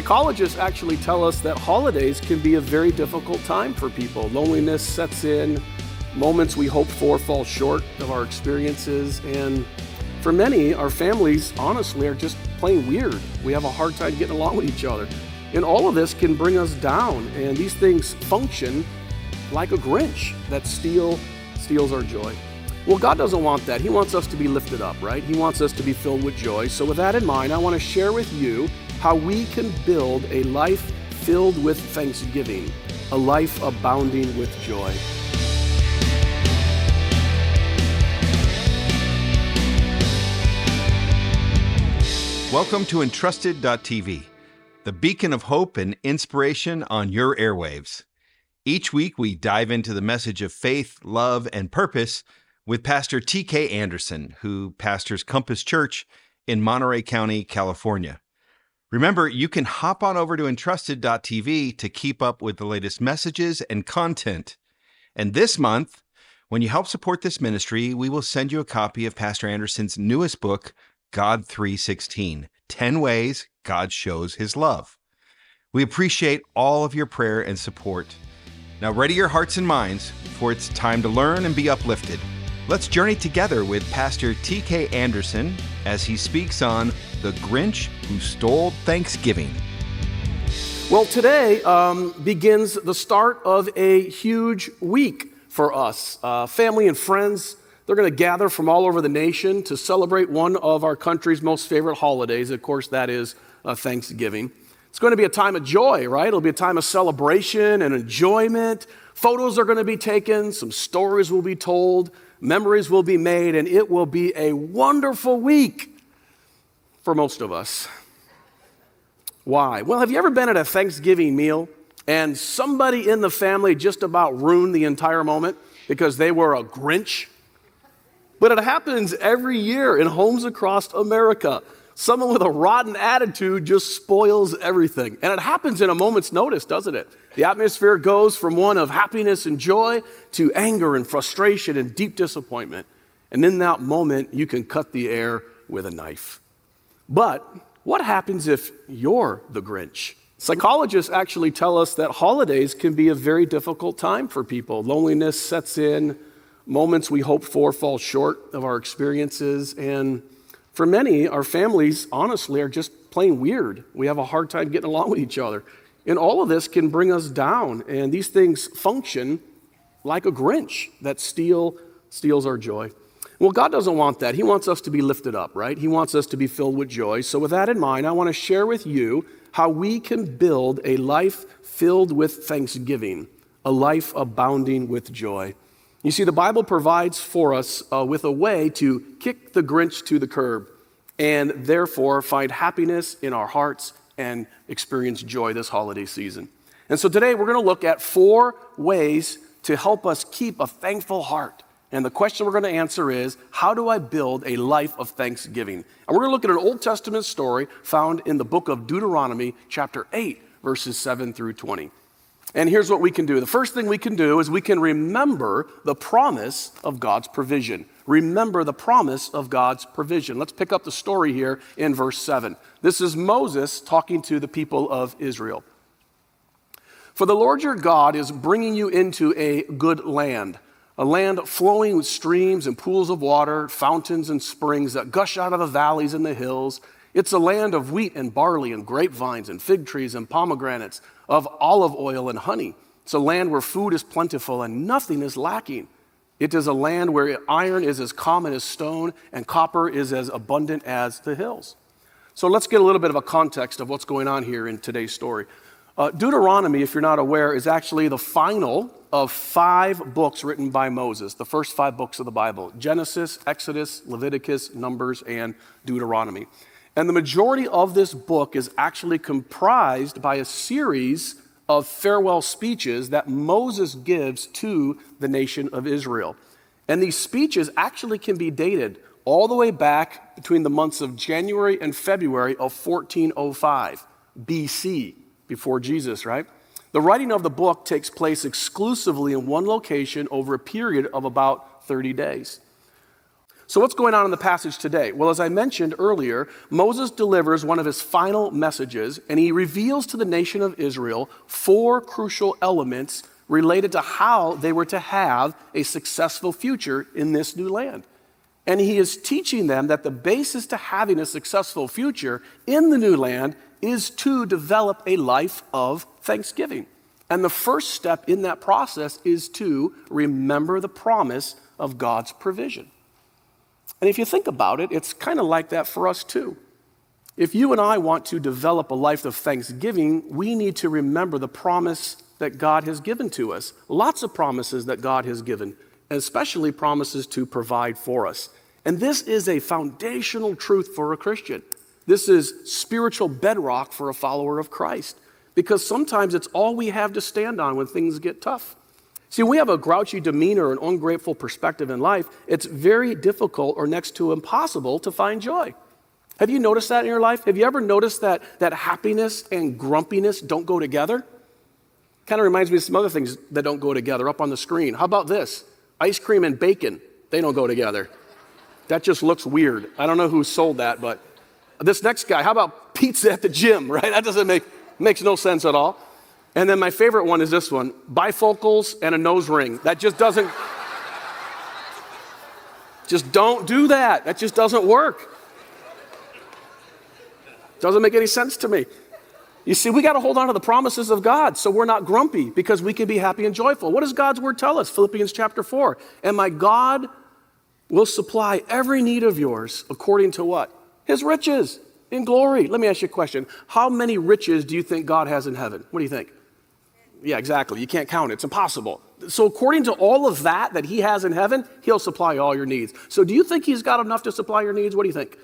Psychologists actually tell us that holidays can be a very difficult time for people. Loneliness sets in, moments we hope for fall short of our experiences, and for many, our families honestly are just plain weird. We have a hard time getting along with each other. And all of this can bring us down, and these things function like a Grinch that steal, steals our joy. Well, God doesn't want that. He wants us to be lifted up, right? He wants us to be filled with joy. So, with that in mind, I want to share with you how we can build a life filled with thanksgiving, a life abounding with joy. Welcome to Entrusted.tv, the beacon of hope and inspiration on your airwaves. Each week, we dive into the message of faith, love, and purpose with Pastor T.K. Anderson, who pastors Compass Church in Monterey County, California. Remember, you can hop on over to Entrusted.tv to keep up with the latest messages and content. And this month, when you help support this ministry, we will send you a copy of Pastor Anderson's newest book, God 316 10 Ways God Shows His Love. We appreciate all of your prayer and support. Now, ready your hearts and minds, for it's time to learn and be uplifted. Let's journey together with Pastor T.K. Anderson as he speaks on the Grinch who stole Thanksgiving. Well, today um, begins the start of a huge week for us. Uh, family and friends they're going to gather from all over the nation to celebrate one of our country's most favorite holidays. Of course, that is uh, Thanksgiving. It's going to be a time of joy, right? It'll be a time of celebration and enjoyment. Photos are going to be taken, some stories will be told, memories will be made, and it will be a wonderful week for most of us. Why? Well, have you ever been at a Thanksgiving meal and somebody in the family just about ruined the entire moment because they were a Grinch? But it happens every year in homes across America. Someone with a rotten attitude just spoils everything. And it happens in a moment's notice, doesn't it? The atmosphere goes from one of happiness and joy to anger and frustration and deep disappointment. And in that moment, you can cut the air with a knife. But what happens if you're the Grinch? Psychologists actually tell us that holidays can be a very difficult time for people. Loneliness sets in, moments we hope for fall short of our experiences. And for many, our families, honestly, are just plain weird. We have a hard time getting along with each other. And all of this can bring us down. And these things function like a Grinch that steal, steals our joy. Well, God doesn't want that. He wants us to be lifted up, right? He wants us to be filled with joy. So, with that in mind, I want to share with you how we can build a life filled with thanksgiving, a life abounding with joy. You see, the Bible provides for us uh, with a way to kick the Grinch to the curb and therefore find happiness in our hearts and experience joy this holiday season. And so today we're going to look at four ways to help us keep a thankful heart. And the question we're going to answer is how do I build a life of thanksgiving? And we're going to look at an Old Testament story found in the book of Deuteronomy, chapter 8, verses 7 through 20. And here's what we can do. The first thing we can do is we can remember the promise of God's provision. Remember the promise of God's provision. Let's pick up the story here in verse 7. This is Moses talking to the people of Israel. For the Lord your God is bringing you into a good land, a land flowing with streams and pools of water, fountains and springs that gush out of the valleys and the hills. It's a land of wheat and barley and grapevines and fig trees and pomegranates of olive oil and honey. It's a land where food is plentiful and nothing is lacking. It is a land where iron is as common as stone and copper is as abundant as the hills. So let's get a little bit of a context of what's going on here in today's story. Uh, Deuteronomy, if you're not aware, is actually the final of five books written by Moses, the first five books of the Bible Genesis, Exodus, Leviticus, Numbers, and Deuteronomy. And the majority of this book is actually comprised by a series of farewell speeches that Moses gives to the nation of Israel. And these speeches actually can be dated all the way back between the months of January and February of 1405 BC, before Jesus, right? The writing of the book takes place exclusively in one location over a period of about 30 days. So, what's going on in the passage today? Well, as I mentioned earlier, Moses delivers one of his final messages, and he reveals to the nation of Israel four crucial elements related to how they were to have a successful future in this new land. And he is teaching them that the basis to having a successful future in the new land is to develop a life of thanksgiving. And the first step in that process is to remember the promise of God's provision. And if you think about it, it's kind of like that for us too. If you and I want to develop a life of thanksgiving, we need to remember the promise that God has given to us. Lots of promises that God has given, especially promises to provide for us. And this is a foundational truth for a Christian. This is spiritual bedrock for a follower of Christ because sometimes it's all we have to stand on when things get tough. See, we have a grouchy demeanor, an ungrateful perspective in life, it's very difficult or next to impossible to find joy. Have you noticed that in your life? Have you ever noticed that, that happiness and grumpiness don't go together? Kind of reminds me of some other things that don't go together up on the screen. How about this? Ice cream and bacon, they don't go together. That just looks weird. I don't know who sold that, but this next guy, how about pizza at the gym, right? That doesn't make makes no sense at all. And then my favorite one is this one bifocals and a nose ring. That just doesn't, just don't do that. That just doesn't work. Doesn't make any sense to me. You see, we got to hold on to the promises of God so we're not grumpy because we can be happy and joyful. What does God's word tell us? Philippians chapter 4. And my God will supply every need of yours according to what? His riches in glory. Let me ask you a question. How many riches do you think God has in heaven? What do you think? Yeah, exactly. You can't count it. It's impossible. So, according to all of that that He has in heaven, He'll supply all your needs. So, do you think He's got enough to supply your needs? What do you think?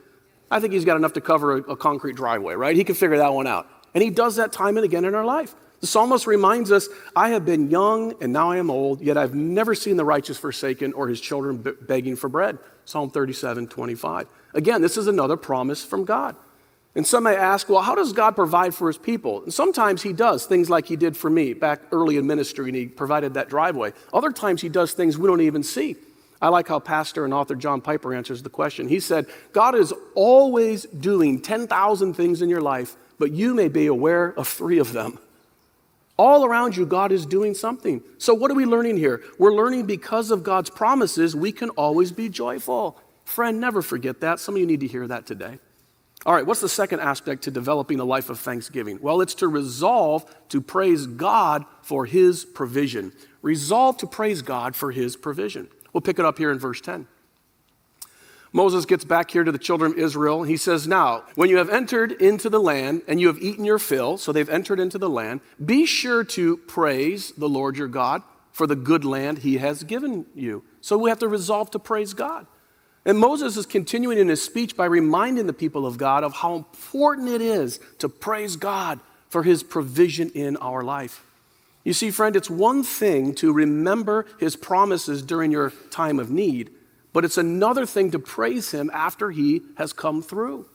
I think He's got enough to cover a, a concrete driveway, right? He can figure that one out. And He does that time and again in our life. The psalmist reminds us, I have been young and now I am old, yet I've never seen the righteous forsaken or his children begging for bread. Psalm 37, 25. Again, this is another promise from God. And some may ask, well, how does God provide for his people? And sometimes he does things like he did for me back early in ministry and he provided that driveway. Other times he does things we don't even see. I like how pastor and author John Piper answers the question. He said, God is always doing 10,000 things in your life, but you may be aware of three of them. All around you, God is doing something. So, what are we learning here? We're learning because of God's promises, we can always be joyful. Friend, never forget that. Some of you need to hear that today. All right, what's the second aspect to developing a life of thanksgiving? Well, it's to resolve to praise God for his provision. Resolve to praise God for his provision. We'll pick it up here in verse 10. Moses gets back here to the children of Israel. He says, Now, when you have entered into the land and you have eaten your fill, so they've entered into the land, be sure to praise the Lord your God for the good land he has given you. So we have to resolve to praise God. And Moses is continuing in his speech by reminding the people of God of how important it is to praise God for his provision in our life. You see, friend, it's one thing to remember his promises during your time of need, but it's another thing to praise him after he has come through.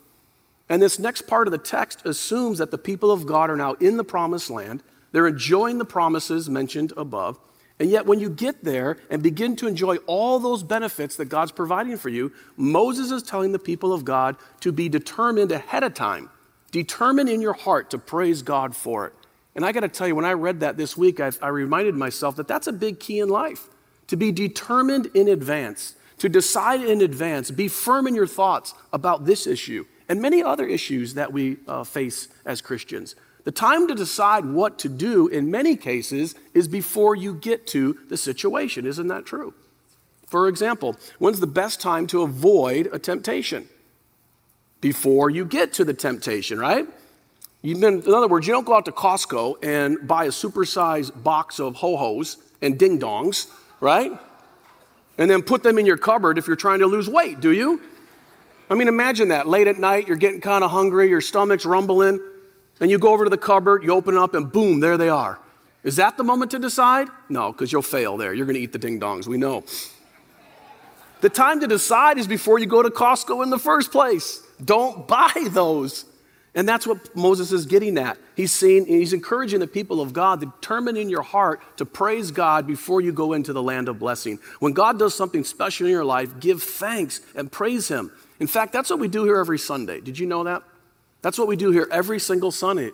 And this next part of the text assumes that the people of God are now in the promised land. They're enjoying the promises mentioned above. And yet, when you get there and begin to enjoy all those benefits that God's providing for you, Moses is telling the people of God to be determined ahead of time, determine in your heart to praise God for it. And I got to tell you, when I read that this week, I, I reminded myself that that's a big key in life to be determined in advance, to decide in advance, be firm in your thoughts about this issue and many other issues that we uh, face as Christians. The time to decide what to do in many cases is before you get to the situation. Isn't that true? For example, when's the best time to avoid a temptation? Before you get to the temptation, right? Been, in other words, you don't go out to Costco and buy a supersized box of ho hos and ding dongs, right? And then put them in your cupboard if you're trying to lose weight, do you? I mean, imagine that. Late at night, you're getting kind of hungry, your stomach's rumbling. Then you go over to the cupboard, you open it up, and boom, there they are. Is that the moment to decide? No, because you'll fail there. You're going to eat the ding dongs, we know. The time to decide is before you go to Costco in the first place. Don't buy those. And that's what Moses is getting at. He's saying, he's encouraging the people of God to determine in your heart to praise God before you go into the land of blessing. When God does something special in your life, give thanks and praise Him. In fact, that's what we do here every Sunday. Did you know that? That's what we do here every single Sunday.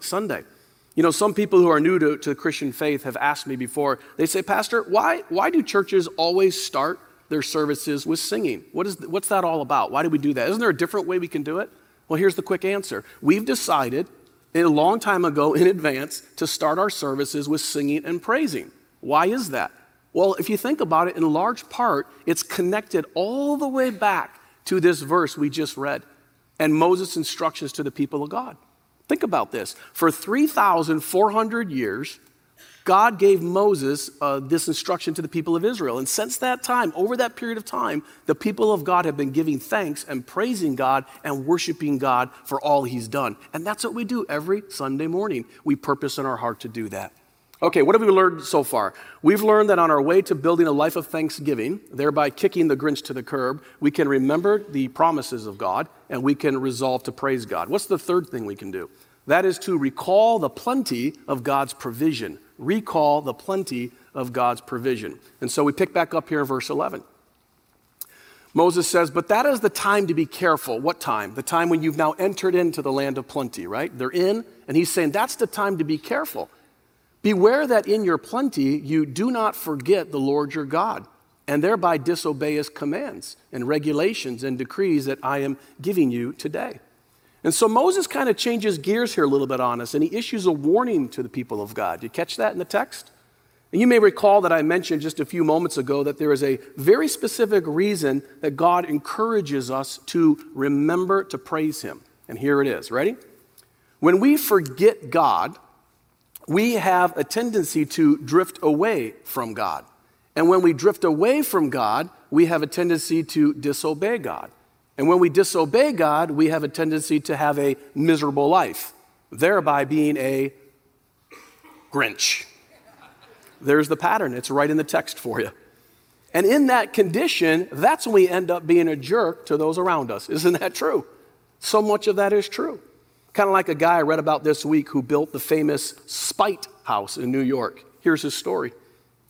You know, some people who are new to, to the Christian faith have asked me before, they say, Pastor, why, why do churches always start their services with singing? What is, what's that all about? Why do we do that? Isn't there a different way we can do it? Well, here's the quick answer. We've decided a long time ago in advance to start our services with singing and praising. Why is that? Well, if you think about it, in large part, it's connected all the way back to this verse we just read and Moses' instructions to the people of God. Think about this. For 3,400 years, God gave Moses uh, this instruction to the people of Israel. And since that time, over that period of time, the people of God have been giving thanks and praising God and worshiping God for all he's done. And that's what we do every Sunday morning. We purpose in our heart to do that. Okay, what have we learned so far? We've learned that on our way to building a life of thanksgiving, thereby kicking the Grinch to the curb, we can remember the promises of God and we can resolve to praise God. What's the third thing we can do? That is to recall the plenty of God's provision recall the plenty of God's provision. And so we pick back up here in verse 11. Moses says, But that is the time to be careful. What time? The time when you've now entered into the land of plenty, right? They're in, and he's saying that's the time to be careful. Beware that in your plenty you do not forget the Lord your God, and thereby disobey his commands and regulations and decrees that I am giving you today. And so Moses kind of changes gears here a little bit on us, and he issues a warning to the people of God. You catch that in the text? And you may recall that I mentioned just a few moments ago that there is a very specific reason that God encourages us to remember to praise Him. And here it is. Ready? When we forget God, we have a tendency to drift away from God. And when we drift away from God, we have a tendency to disobey God. And when we disobey God, we have a tendency to have a miserable life, thereby being a Grinch. There's the pattern, it's right in the text for you. And in that condition, that's when we end up being a jerk to those around us. Isn't that true? So much of that is true. Kind of like a guy I read about this week who built the famous Spite House in New York. Here's his story.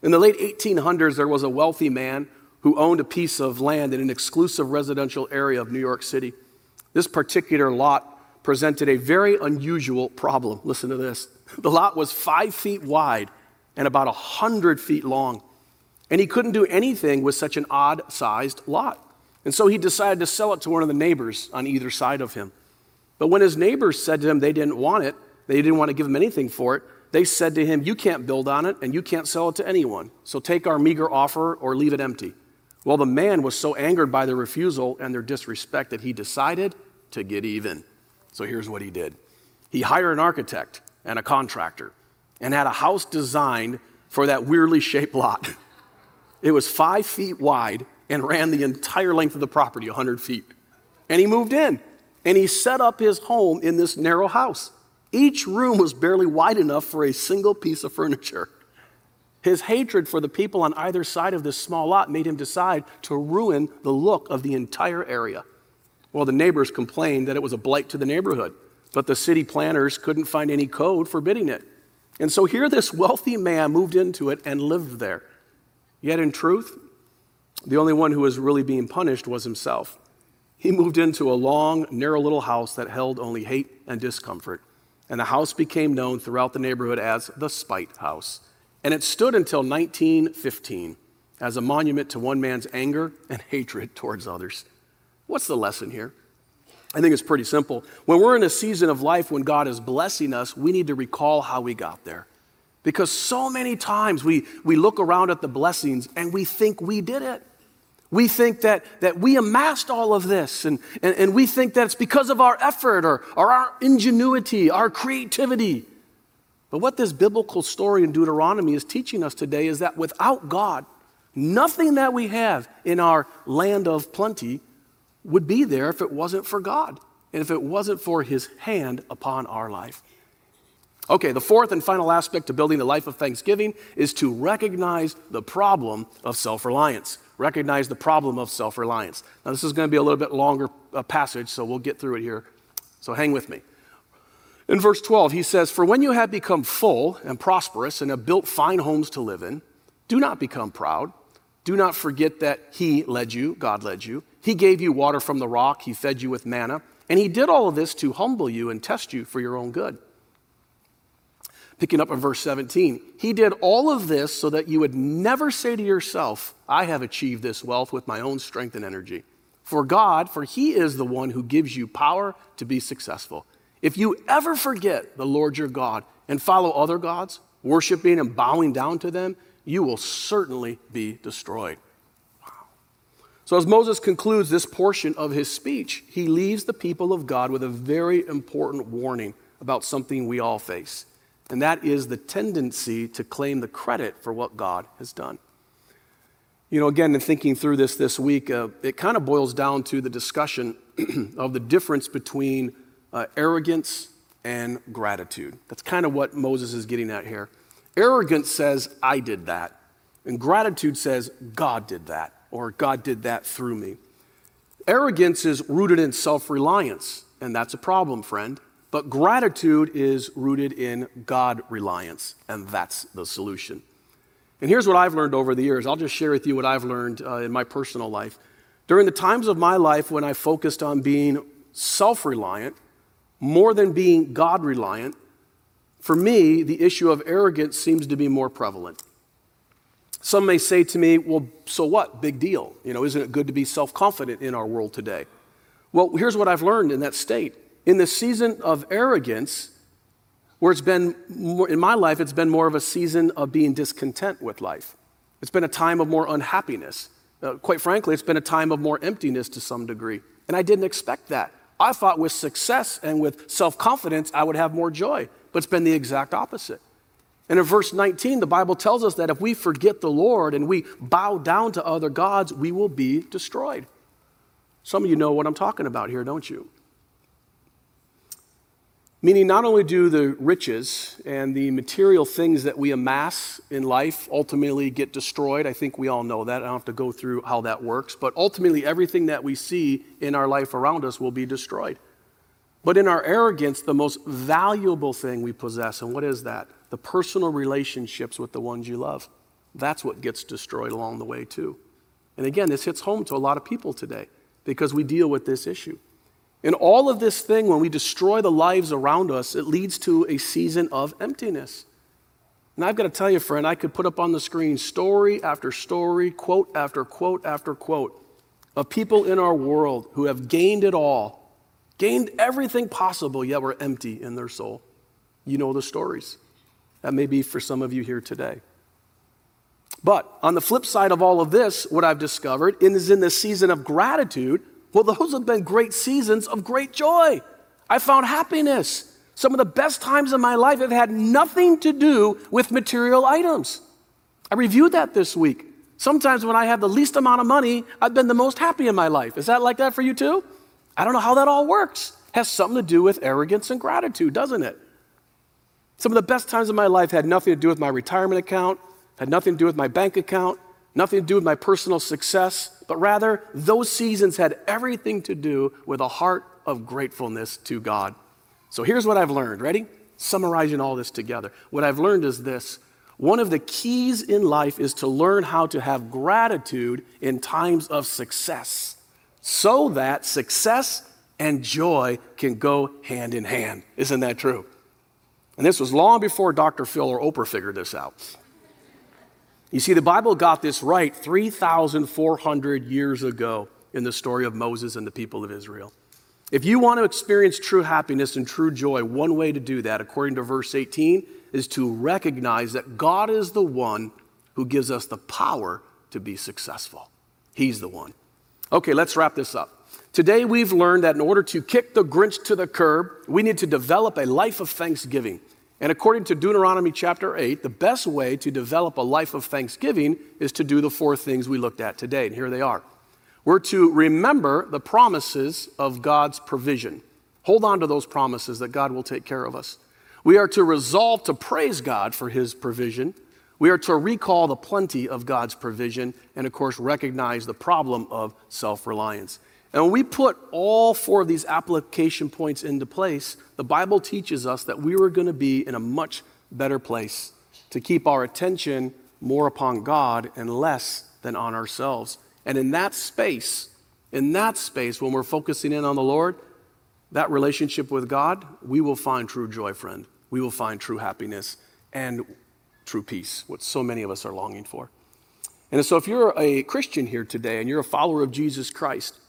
In the late 1800s, there was a wealthy man who owned a piece of land in an exclusive residential area of New York City. This particular lot presented a very unusual problem. Listen to this. The lot was five feet wide and about 100 feet long. And he couldn't do anything with such an odd sized lot. And so he decided to sell it to one of the neighbors on either side of him. But when his neighbors said to him they didn't want it, they didn't want to give him anything for it, they said to him, You can't build on it and you can't sell it to anyone. So take our meager offer or leave it empty. Well, the man was so angered by their refusal and their disrespect that he decided to get even. So here's what he did he hired an architect and a contractor and had a house designed for that weirdly shaped lot. It was five feet wide and ran the entire length of the property, 100 feet. And he moved in and he set up his home in this narrow house. Each room was barely wide enough for a single piece of furniture. His hatred for the people on either side of this small lot made him decide to ruin the look of the entire area. Well, the neighbors complained that it was a blight to the neighborhood, but the city planners couldn't find any code forbidding it. And so here this wealthy man moved into it and lived there. Yet in truth, the only one who was really being punished was himself. He moved into a long, narrow little house that held only hate and discomfort. And the house became known throughout the neighborhood as the Spite House. And it stood until 1915 as a monument to one man's anger and hatred towards others. What's the lesson here? I think it's pretty simple. When we're in a season of life when God is blessing us, we need to recall how we got there. Because so many times we, we look around at the blessings and we think we did it. We think that, that we amassed all of this, and, and, and we think that it's because of our effort or, or our ingenuity, our creativity. But what this biblical story in Deuteronomy is teaching us today is that without God, nothing that we have in our land of plenty would be there if it wasn't for God and if it wasn't for his hand upon our life. Okay, the fourth and final aspect to building a life of thanksgiving is to recognize the problem of self reliance. Recognize the problem of self reliance. Now, this is going to be a little bit longer uh, passage, so we'll get through it here. So hang with me. In verse 12, he says, For when you have become full and prosperous and have built fine homes to live in, do not become proud. Do not forget that He led you, God led you. He gave you water from the rock, He fed you with manna, and He did all of this to humble you and test you for your own good. Picking up in verse 17, He did all of this so that you would never say to yourself, I have achieved this wealth with my own strength and energy. For God, for He is the one who gives you power to be successful. If you ever forget the Lord your God and follow other gods, worshiping and bowing down to them, you will certainly be destroyed. Wow. So, as Moses concludes this portion of his speech, he leaves the people of God with a very important warning about something we all face, and that is the tendency to claim the credit for what God has done. You know, again, in thinking through this this week, uh, it kind of boils down to the discussion of the difference between uh, arrogance and gratitude. That's kind of what Moses is getting at here. Arrogance says, I did that. And gratitude says, God did that, or God did that through me. Arrogance is rooted in self reliance, and that's a problem, friend. But gratitude is rooted in God reliance, and that's the solution. And here's what I've learned over the years. I'll just share with you what I've learned uh, in my personal life. During the times of my life when I focused on being self reliant, more than being God reliant, for me, the issue of arrogance seems to be more prevalent. Some may say to me, well, so what? Big deal. You know, isn't it good to be self confident in our world today? Well, here's what I've learned in that state. In the season of arrogance, where it's been, more, in my life, it's been more of a season of being discontent with life. It's been a time of more unhappiness. Uh, quite frankly, it's been a time of more emptiness to some degree. And I didn't expect that. I thought with success and with self confidence, I would have more joy, but it's been the exact opposite. And in verse 19, the Bible tells us that if we forget the Lord and we bow down to other gods, we will be destroyed. Some of you know what I'm talking about here, don't you? Meaning, not only do the riches and the material things that we amass in life ultimately get destroyed, I think we all know that. I don't have to go through how that works, but ultimately, everything that we see in our life around us will be destroyed. But in our arrogance, the most valuable thing we possess, and what is that? The personal relationships with the ones you love. That's what gets destroyed along the way, too. And again, this hits home to a lot of people today because we deal with this issue. In all of this thing, when we destroy the lives around us, it leads to a season of emptiness. And I've got to tell you, friend, I could put up on the screen story after story, quote after quote after quote of people in our world who have gained it all, gained everything possible, yet were empty in their soul. You know the stories. That may be for some of you here today. But on the flip side of all of this, what I've discovered is in this season of gratitude, well, those have been great seasons of great joy. I found happiness. Some of the best times in my life have had nothing to do with material items. I reviewed that this week. Sometimes when I have the least amount of money, I've been the most happy in my life. Is that like that for you too? I don't know how that all works. It has something to do with arrogance and gratitude, doesn't it? Some of the best times of my life had nothing to do with my retirement account, had nothing to do with my bank account, nothing to do with my personal success, but rather those seasons had everything to do with a heart of gratefulness to God. So here's what I've learned. Ready? Summarizing all this together. What I've learned is this one of the keys in life is to learn how to have gratitude in times of success so that success and joy can go hand in hand. Isn't that true? And this was long before Dr. Phil or Oprah figured this out. You see, the Bible got this right 3,400 years ago in the story of Moses and the people of Israel. If you want to experience true happiness and true joy, one way to do that, according to verse 18, is to recognize that God is the one who gives us the power to be successful. He's the one. Okay, let's wrap this up. Today, we've learned that in order to kick the Grinch to the curb, we need to develop a life of thanksgiving. And according to Deuteronomy chapter 8, the best way to develop a life of thanksgiving is to do the four things we looked at today. And here they are. We're to remember the promises of God's provision. Hold on to those promises that God will take care of us. We are to resolve to praise God for his provision. We are to recall the plenty of God's provision and, of course, recognize the problem of self reliance. And when we put all four of these application points into place, the Bible teaches us that we were going to be in a much better place to keep our attention more upon God and less than on ourselves. And in that space, in that space, when we're focusing in on the Lord, that relationship with God, we will find true joy, friend. We will find true happiness and true peace, what so many of us are longing for. And so, if you're a Christian here today and you're a follower of Jesus Christ,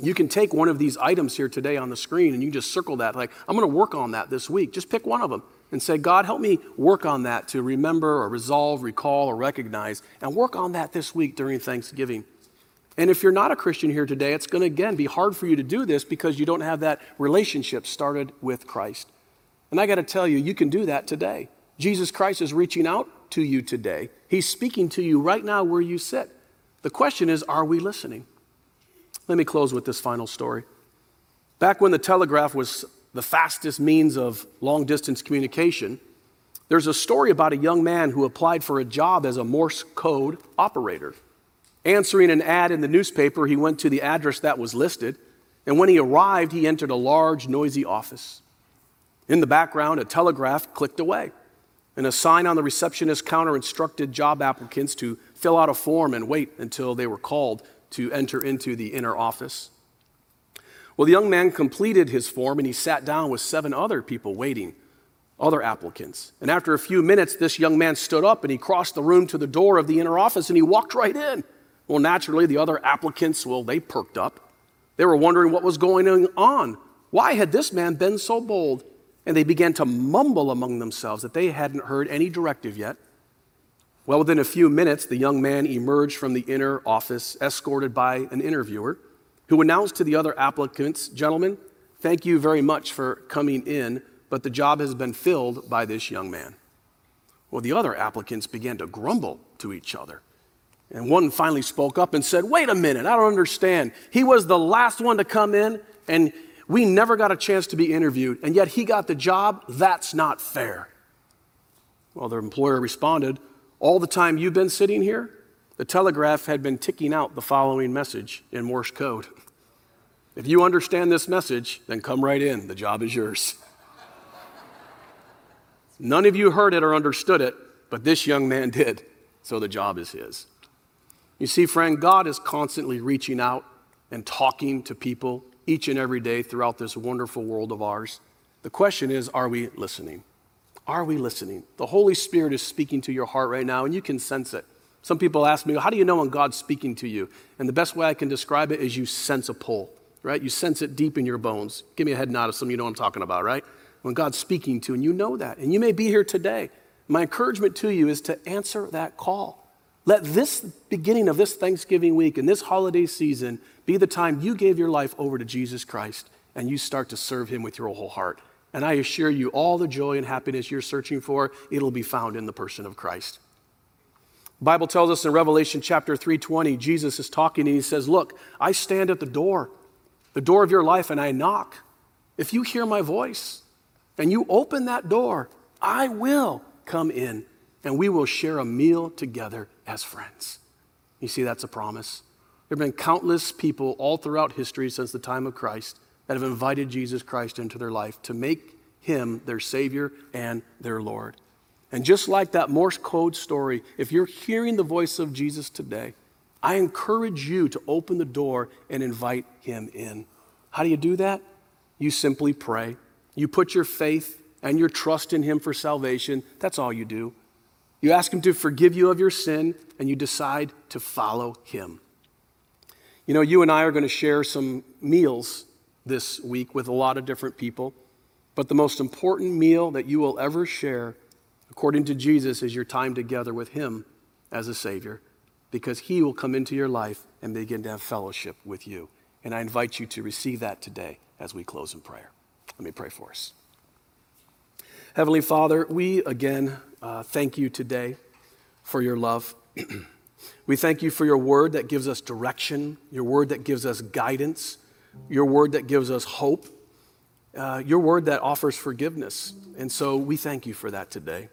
you can take one of these items here today on the screen and you just circle that. Like, I'm going to work on that this week. Just pick one of them and say, God, help me work on that to remember or resolve, recall, or recognize, and work on that this week during Thanksgiving. And if you're not a Christian here today, it's going to again be hard for you to do this because you don't have that relationship started with Christ. And I got to tell you, you can do that today. Jesus Christ is reaching out to you today. He's speaking to you right now where you sit. The question is, are we listening? Let me close with this final story. Back when the telegraph was the fastest means of long distance communication, there's a story about a young man who applied for a job as a Morse code operator. Answering an ad in the newspaper, he went to the address that was listed, and when he arrived, he entered a large, noisy office. In the background, a telegraph clicked away, and a sign on the receptionist counter instructed job applicants to fill out a form and wait until they were called to enter into the inner office. Well, the young man completed his form and he sat down with seven other people waiting, other applicants. And after a few minutes, this young man stood up and he crossed the room to the door of the inner office and he walked right in. Well, naturally, the other applicants, well, they perked up. They were wondering what was going on. Why had this man been so bold? And they began to mumble among themselves that they hadn't heard any directive yet. Well, within a few minutes, the young man emerged from the inner office, escorted by an interviewer, who announced to the other applicants, Gentlemen, thank you very much for coming in, but the job has been filled by this young man. Well, the other applicants began to grumble to each other. And one finally spoke up and said, Wait a minute, I don't understand. He was the last one to come in, and we never got a chance to be interviewed, and yet he got the job? That's not fair. Well, the employer responded, all the time you've been sitting here, the telegraph had been ticking out the following message in Morse code. If you understand this message, then come right in. The job is yours. None of you heard it or understood it, but this young man did, so the job is his. You see, friend, God is constantly reaching out and talking to people each and every day throughout this wonderful world of ours. The question is, are we listening? Are we listening? The Holy Spirit is speaking to your heart right now, and you can sense it. Some people ask me, How do you know when God's speaking to you? And the best way I can describe it is you sense a pull, right? You sense it deep in your bones. Give me a head nod if some of you know what I'm talking about, right? When God's speaking to you, and you know that. And you may be here today. My encouragement to you is to answer that call. Let this beginning of this Thanksgiving week and this holiday season be the time you gave your life over to Jesus Christ and you start to serve Him with your whole heart. And I assure you, all the joy and happiness you're searching for, it'll be found in the person of Christ. The Bible tells us in Revelation chapter 3:20, Jesus is talking and he says, "Look, I stand at the door, the door of your life and I knock. If you hear my voice and you open that door, I will come in and we will share a meal together as friends." You see that's a promise. There have been countless people all throughout history since the time of Christ that have invited Jesus Christ into their life to make him their Savior and their Lord. And just like that Morse code story, if you're hearing the voice of Jesus today, I encourage you to open the door and invite him in. How do you do that? You simply pray. You put your faith and your trust in him for salvation. That's all you do. You ask him to forgive you of your sin, and you decide to follow him. You know, you and I are going to share some meals this week with a lot of different people. But the most important meal that you will ever share, according to Jesus, is your time together with Him as a Savior, because He will come into your life and begin to have fellowship with you. And I invite you to receive that today as we close in prayer. Let me pray for us. Heavenly Father, we again uh, thank you today for your love. we thank you for your word that gives us direction, your word that gives us guidance your word that gives us hope, uh, your word that offers forgiveness. And so we thank you for that today.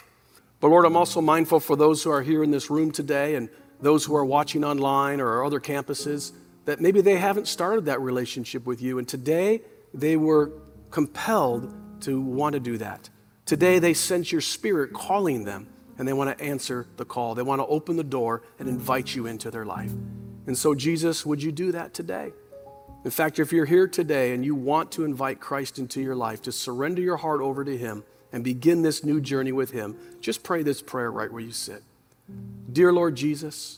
But Lord, I'm also mindful for those who are here in this room today and those who are watching online or other campuses. that maybe they haven't started that relationship with you, and today they were compelled to want to do that. Today they sense your spirit calling them, and they want to answer the call. They want to open the door and invite you into their life. And so, Jesus, would you do that today? In fact, if you're here today and you want to invite Christ into your life, to surrender your heart over to Him and begin this new journey with Him, just pray this prayer right where you sit. Dear Lord Jesus,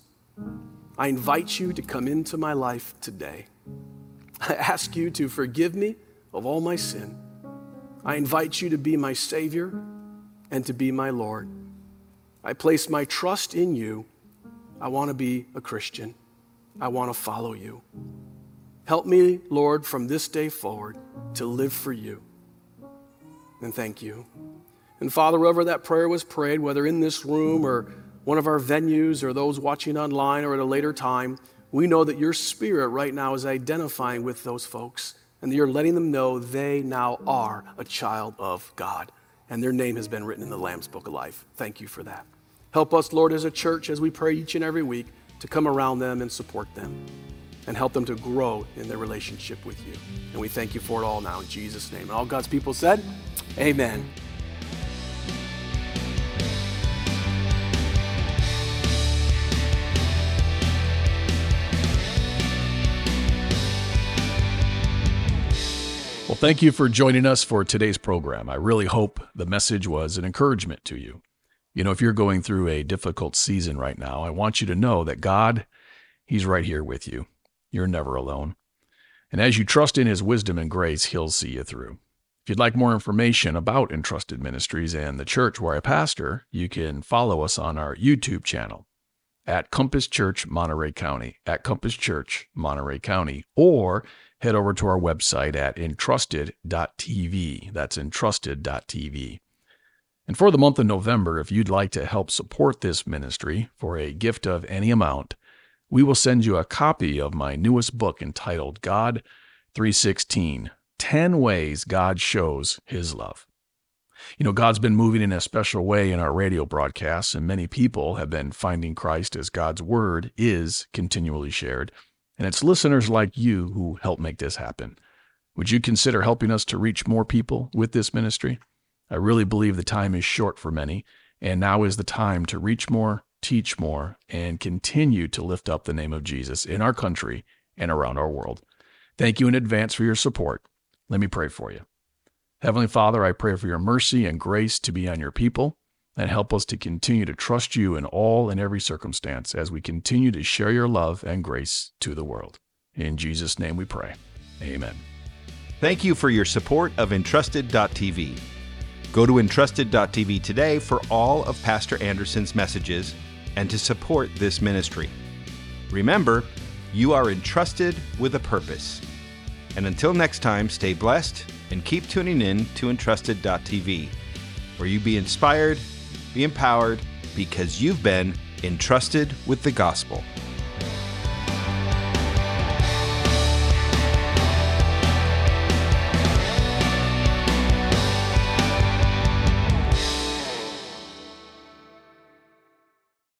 I invite you to come into my life today. I ask you to forgive me of all my sin. I invite you to be my Savior and to be my Lord. I place my trust in you. I want to be a Christian. I want to follow you. Help me, Lord, from this day forward to live for you. And thank you. And Father, wherever that prayer was prayed, whether in this room or one of our venues or those watching online or at a later time, we know that your spirit right now is identifying with those folks and you're letting them know they now are a child of God and their name has been written in the Lamb's Book of Life. Thank you for that. Help us, Lord, as a church, as we pray each and every week, to come around them and support them and help them to grow in their relationship with you. And we thank you for it all now in Jesus' name. And all God's people said, Amen. Well, thank you for joining us for today's program. I really hope the message was an encouragement to you. You know, if you're going through a difficult season right now, I want you to know that God, He's right here with you. You're never alone. And as you trust in His wisdom and grace, He'll see you through. If you'd like more information about Entrusted Ministries and the church where I pastor, you can follow us on our YouTube channel at Compass Church, Monterey County, at Compass Church, Monterey County, or head over to our website at entrusted.tv. That's entrusted.tv. And for the month of November, if you'd like to help support this ministry for a gift of any amount, we will send you a copy of my newest book entitled God 316 10 Ways God Shows His Love. You know, God's been moving in a special way in our radio broadcasts, and many people have been finding Christ as God's Word is continually shared. And it's listeners like you who help make this happen. Would you consider helping us to reach more people with this ministry? I really believe the time is short for many, and now is the time to reach more, teach more, and continue to lift up the name of Jesus in our country and around our world. Thank you in advance for your support. Let me pray for you. Heavenly Father, I pray for your mercy and grace to be on your people and help us to continue to trust you in all and every circumstance as we continue to share your love and grace to the world. In Jesus' name we pray. Amen. Thank you for your support of Entrusted.tv. Go to Entrusted.tv today for all of Pastor Anderson's messages and to support this ministry. Remember, you are entrusted with a purpose. And until next time, stay blessed and keep tuning in to Entrusted.tv, where you be inspired, be empowered, because you've been entrusted with the gospel.